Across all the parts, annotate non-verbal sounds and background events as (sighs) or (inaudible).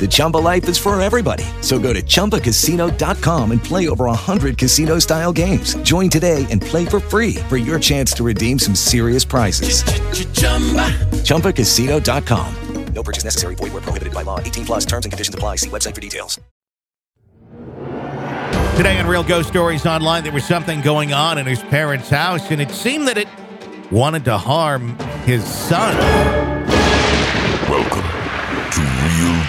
The Chumba life is for everybody. So go to ChumbaCasino.com and play over 100 casino-style games. Join today and play for free for your chance to redeem some serious prizes. ChumbaCasino.com. No purchase necessary. Void were prohibited by law. 18 plus terms and conditions apply. See website for details. Today on Real Ghost Stories Online, there was something going on in his parents' house, and it seemed that it wanted to harm his son.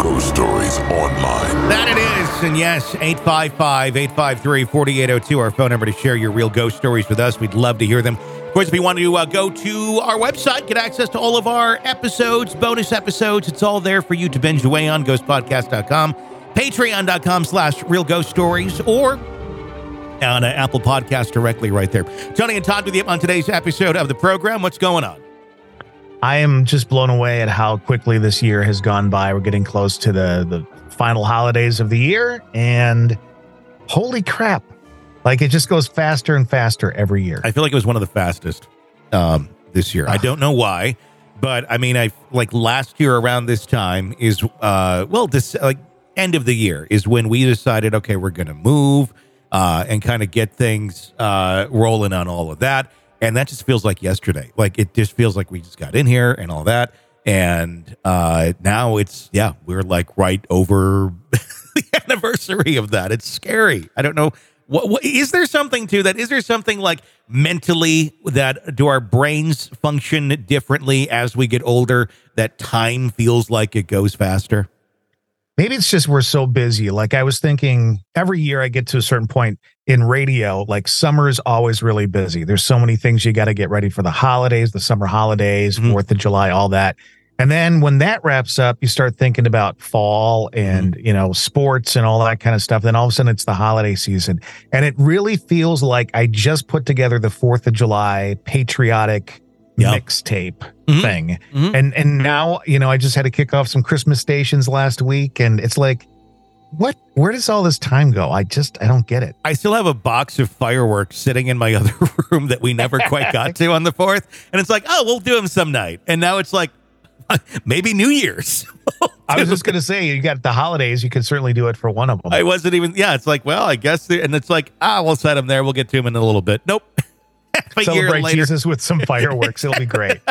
Ghost Stories Online. That it is. And yes, 855 853 4802, our phone number to share your real ghost stories with us. We'd love to hear them. Of course, if you want to uh, go to our website, get access to all of our episodes, bonus episodes, it's all there for you to binge away on, ghostpodcast.com, patreon.com slash real ghost stories, or on uh, Apple Podcast directly right there. Tony and Todd with you on today's episode of the program. What's going on? I am just blown away at how quickly this year has gone by. We're getting close to the the final holidays of the year, and holy crap! Like it just goes faster and faster every year. I feel like it was one of the fastest um, this year. I don't know why, but I mean, I like last year around this time is uh, well, this like end of the year is when we decided, okay, we're going to move uh, and kind of get things uh, rolling on all of that, and that just feels like yesterday. Like it just feels like we just got in here and all that, and uh, now it's yeah, we're like right over (laughs) the anniversary of that. It's scary. I don't know. What, what is there something to that? Is there something like mentally that do our brains function differently as we get older? That time feels like it goes faster. Maybe it's just we're so busy. Like I was thinking every year I get to a certain point in radio, like summer is always really busy. There's so many things you got to get ready for the holidays, the summer holidays, Mhm. 4th of July, all that. And then when that wraps up, you start thinking about fall and, Mm-hmm. you know, sports and all that kind of stuff. Then all of a sudden it's the holiday season. And it really feels like I just put together the 4th of July patriotic Yeah. mixtape Mhm. thing. Mhm. And and now, you know, I just had to kick off some Christmas stations last week and it's like what where does all this time go? I just I don't get it. I still have a box of fireworks sitting in my (laughs) other room that we never quite got to on the fourth, and it's like, oh, we'll do them some night. And now it's like, (laughs) maybe New Year's. (laughs) I was just going to say you got the holidays, you could certainly do it for one of them. I wasn't even. Yeah, it's like, well, I guess, and it's like, ah, we'll set them there. We'll get to them in a little bit. Nope. (laughs) Half a year Celebrate. Jesus with some fireworks. It'll be great. (laughs)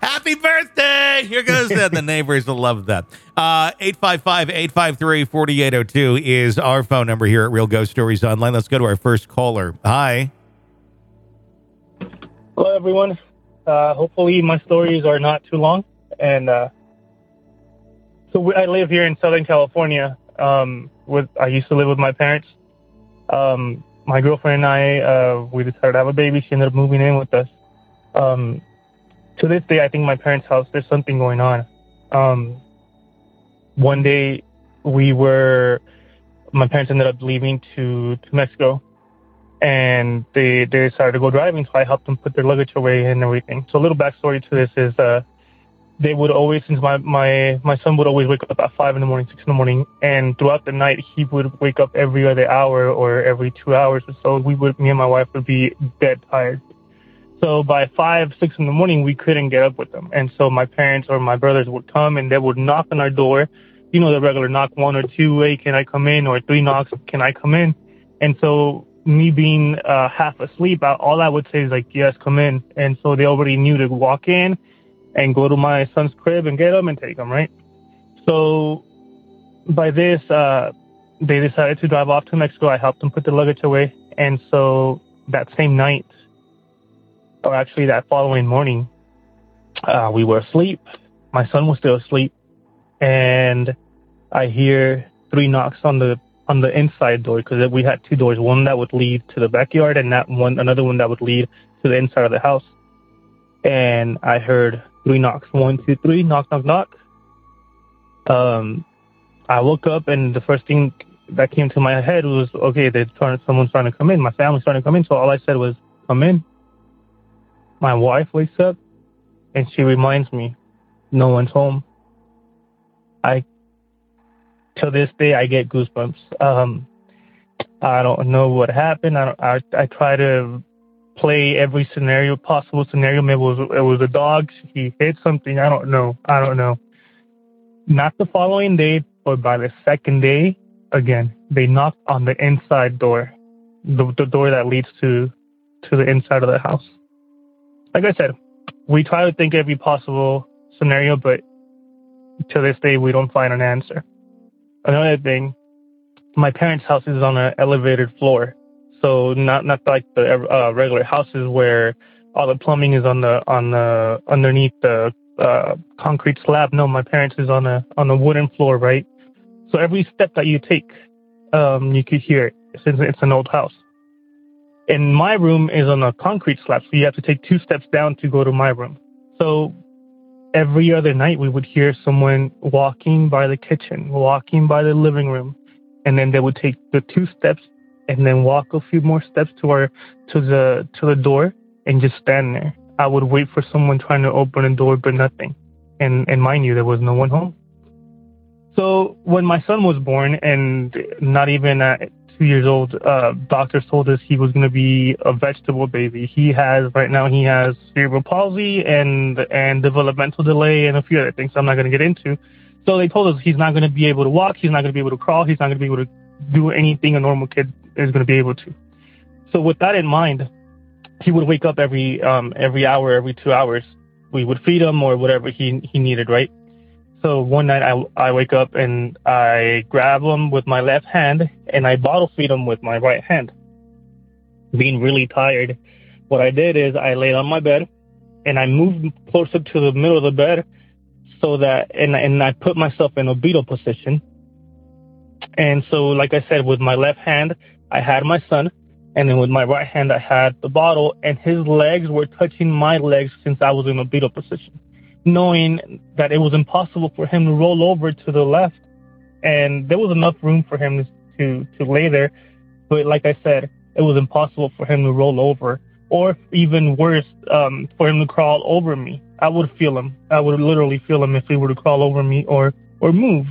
Happy birthday! Here goes that. The neighbors will love that. Uh, 855-853-4802 is our phone number here at Real Ghost Stories Online. Let's go to our first caller. Hi. Hello, everyone. Uh, hopefully, my stories are not too long. And uh, so we, I live here in Southern California. Um, with I used to live with my parents. Um, my girlfriend and I, uh, we decided to have a baby. She ended up moving in with us. Um, to this day, I think my parents' house there's something going on. Um, one day, we were my parents ended up leaving to to Mexico, and they they decided to go driving. So I helped them put their luggage away and everything. So a little backstory to this is uh, they would always, since my my my son would always wake up at five in the morning, six in the morning, and throughout the night he would wake up every other hour or every two hours or so. We would, me and my wife would be dead tired. So by five, six in the morning, we couldn't get up with them. And so my parents or my brothers would come and they would knock on our door. You know, the regular knock one or two, hey, can I come in? Or three knocks, can I come in? And so me being uh, half asleep, all I would say is like, yes, come in. And so they already knew to walk in and go to my son's crib and get him and take him, right? So by this, uh, they decided to drive off to Mexico. I helped them put the luggage away. And so that same night, or actually that following morning, uh, we were asleep. My son was still asleep, and I hear three knocks on the on the inside door because we had two doors, one that would lead to the backyard, and that one another one that would lead to the inside of the house. And I heard three knocks, one, two, three, knock, knock, knock. Um, I woke up, and the first thing that came to my head was, okay, they're trying, someone's trying to come in. My family's trying to come in. So all I said was, come in my wife wakes up and she reminds me no one's home. I till this day I get goosebumps. Um, I don't know what happened. I I I try to play every scenario possible scenario. Maybe it was it was a dog. He hit something. I don't know. I don't know. Not the following day, but by the second day, again they knocked on the inside door, the the door that leads to to the inside of the house like I said, we try to think every possible scenario, but to this day, we don't find an answer. Another thing, my parents' house is on an elevated floor, so not not like the uh, regular houses where all the plumbing is on the on the underneath the uh, concrete slab. No, my parents is on a on a wooden floor, right? So every step that you take, um, you could hear it since it's an old house. And my room is on a concrete slab, so you have to take two steps down to go to my room. So every other night we would hear someone walking by the kitchen, walking by the living room, and then they would take the two steps and then walk a few more steps to our to the to the door and just stand there. I would wait for someone trying to open a door, but nothing. And and mind you, there was no one home. So when my son was born, and not even at two years old, uh, doctors told us he was going to be a vegetable baby. He has right now he has cerebral palsy and and developmental delay and a few other things I'm not going to get into. So they told us he's not going to be able to walk, he's not going to be able to crawl, he's not going to be able to do anything a normal kid is going to be able to. So with that in mind, he would wake up every um, every hour, every two hours. We would feed him or whatever he he needed, right? So one night I, I wake up and I grab him with my left hand and I bottle feed him with my right hand. Being really tired, what I did is I laid on my bed and I moved closer to the middle of the bed so that, and, and I put myself in a beetle position. And so, like I said, with my left hand, I had my son and then with my right hand, I had the bottle and his legs were touching my legs since I was in a beetle position knowing that it was impossible for him to roll over to the left, and there was enough room for him to to lay there, but like I said, it was impossible for him to roll over, or even worse, um, for him to crawl over me. I would feel him. I would literally feel him if he were to crawl over me or or move.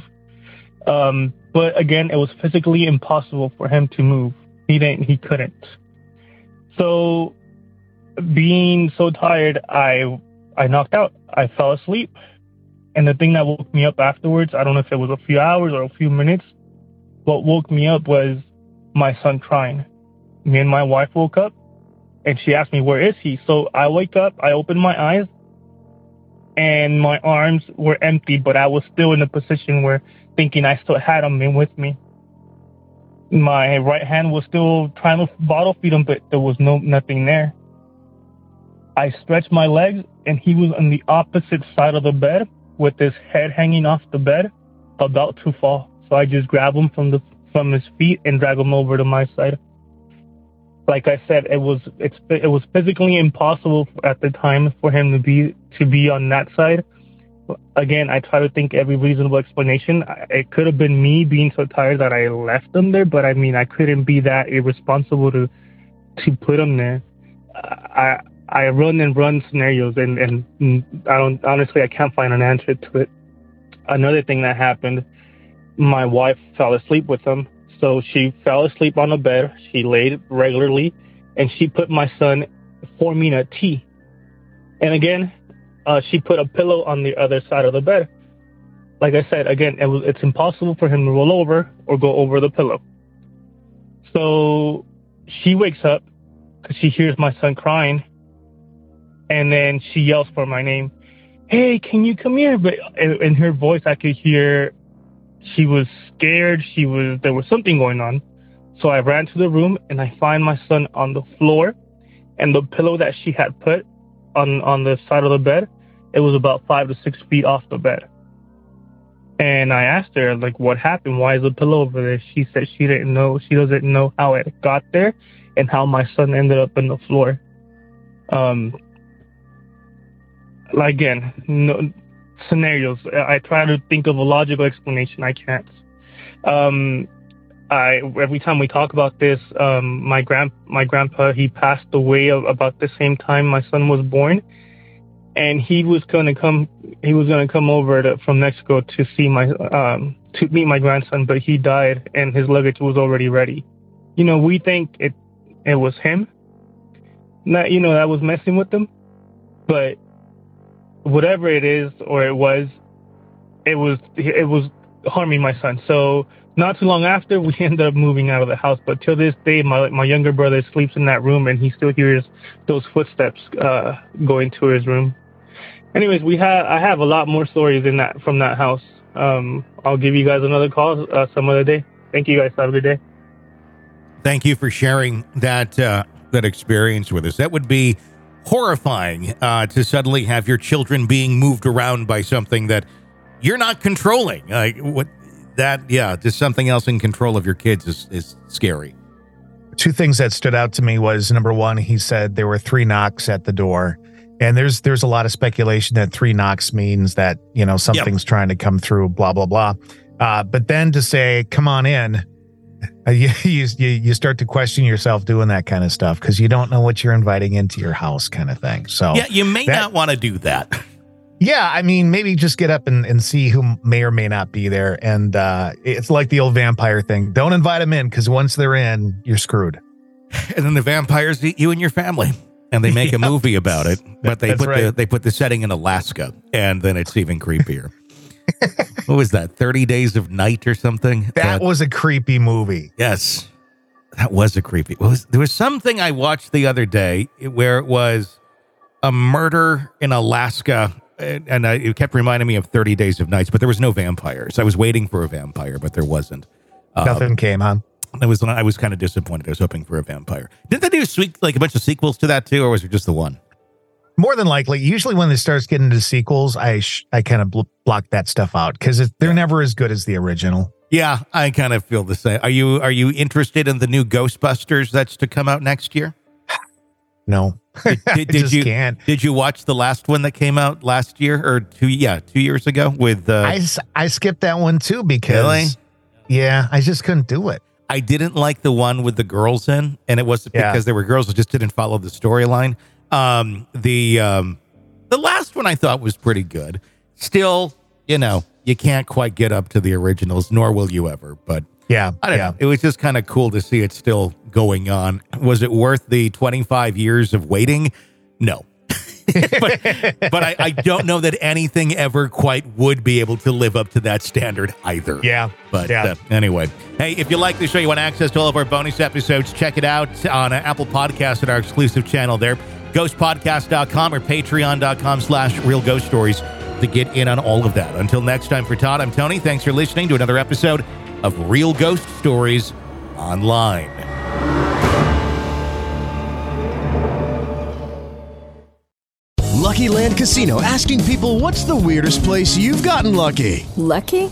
Um, but again, it was physically impossible for him to move. He didn't. He couldn't. So, being so tired, I I knocked out. I fell asleep. And the thing that woke me up afterwards, I don't know if it was a few hours or a few minutes, what woke me up was my son crying. Me and my wife woke up and she asked me, Where is he? So I wake up, I open my eyes, and my arms were empty, but I was still in a position where thinking I still had him in with me. My right hand was still trying to bottle feed him, but there was no nothing there. I stretched my legs and he was on the opposite side of the bed with his head hanging off the bed, about to fall. So I just grab him from the from his feet and drag him over to my side. Like I said, it was it's it was physically impossible at the time for him to be to be on that side. Again, I try to think every reasonable explanation. It could have been me being so tired that I left him there, but I mean, I couldn't be that irresponsible to to put them there. I I run and run scenarios, and and I don't honestly I can't find an answer to it. Another thing that happened, my wife fell asleep with them, so she fell asleep on the bed. She laid regularly, and she put my son forming a T. And again, uh, she put a pillow on the other side of the bed. Like I said, again, it was, it's impossible for him to roll over or go over the pillow. So she wakes up because she hears my son crying, and then she yells for my name. Hey, can you come here? But in, in her voice, I could hear she was scared. She was there was something going on. So I ran to the room and I find my son on the floor, and the pillow that she had put on on the side of the bed, it was about five to six feet off the bed. And I asked her like, what happened? Why is the pillow over there? She said she didn't know. She doesn't know how it got there and how my son ended up in the floor. Um, again, no scenarios. I try to think of a logical explanation. I can't. Um, I every time we talk about this, um, my grand my grandpa he passed away about the same time my son was born, and he was gonna come he was gonna come over to, from Mexico to see my um to meet my grandson, but he died and his luggage was already ready. You know, we think it it was him. Not you know that was messing with them, but whatever it is or it was, it was it was harming my son. So not too long after, we (laughs) ended up moving out of the house. But till this day, my my younger brother sleeps in that room, and he still hears those footsteps uh, going to his room. Anyways, we have I have a lot more stories in that from that house. Um, I'll give you guys another call uh, some other day. Thank you guys. Have a good day. Thank you for sharing that uh, that experience with us. That would be horrifying uh, to suddenly have your children being moved around by something that you're not controlling. Like what that, yeah, just something else in control of your kids is is scary. Two things that stood out to me was number one, he said there were three knocks at the door. And there's there's a lot of speculation that three knocks means that you know something's yep. trying to come through, blah blah blah. Uh, but then to say, "Come on in," (laughs) you, you you start to question yourself doing that kind of stuff because you don't know what you're inviting into your house, kind of thing. So yeah, you may that, not want to do that. (laughs) Yeah, I mean, maybe just get up and, and see who may or may not be there. And uh, it's like the old vampire thing. Don't invite them in because once they're in, you're screwed. And then the vampires eat you and your family. And they make (laughs) yep. a movie about it, but they That's put right. the they put the setting in Alaska, and then it's even creepier. What was that? Thirty Days of Night or something? That, that was a creepy movie. Yes, that was a creepy. Was, there was something I watched the other day where it was a murder in Alaska and, and I, it kept reminding me of 30 Days of Nights, but there was no vampires. I was waiting for a vampire, but there wasn't. Nothing um, came, huh? I was I was kind of disappointed. I was hoping for a vampire. Didn't they do like a bunch of sequels to that too, or was it just the one? More than likely, usually when it starts getting into sequels, I sh- I kind of bl- block that stuff out because they're yeah. never as good as the original. Yeah, I kind of feel the same. Are you are you interested in the new Ghostbusters that's to come out next year? (sighs) No. (laughs) Did, did, did you can't. did you watch the last one that came out last year or two? Yeah, two years ago with. Uh, I I skipped that one too because. Really? Yeah, I just couldn't do it. I didn't like the one with the girls in, and it wasn't yeah. because they were girls. I just didn't follow the storyline. Um, the um, the last one I thought was pretty good. Still, you know, you can't quite get up to the originals, nor will you ever. But yeah, I don't yeah. know. It was just kind of cool to see it still going on. Was it worth the 25 years of waiting? No. (laughs) but but I, I, don't know that anything ever quite would be able to live up to that standard either. Yeah. But yeah. Uh, anyway, hey, if you like the show, you want access to all of our bonus episodes, check it out on uh, Apple Podcasts at our exclusive channel there, ghostpodcast.com or patreon.com slash real ghost stories to get in on all of that. Until next time, for Todd, I'm Tony. Thanks for listening to another episode of Real Ghost Stories Online. Lucky Land Casino asking people what's the weirdest place you've gotten lucky? Lucky?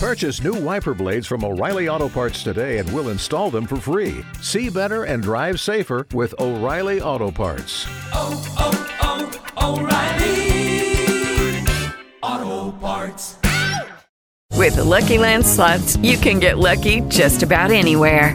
Purchase new wiper blades from O'Reilly Auto Parts today and we'll install them for free. See better and drive safer with O'Reilly Auto Parts. Oh, oh, oh, O'Reilly Auto Parts. With the Lucky Land slots, you can get lucky just about anywhere.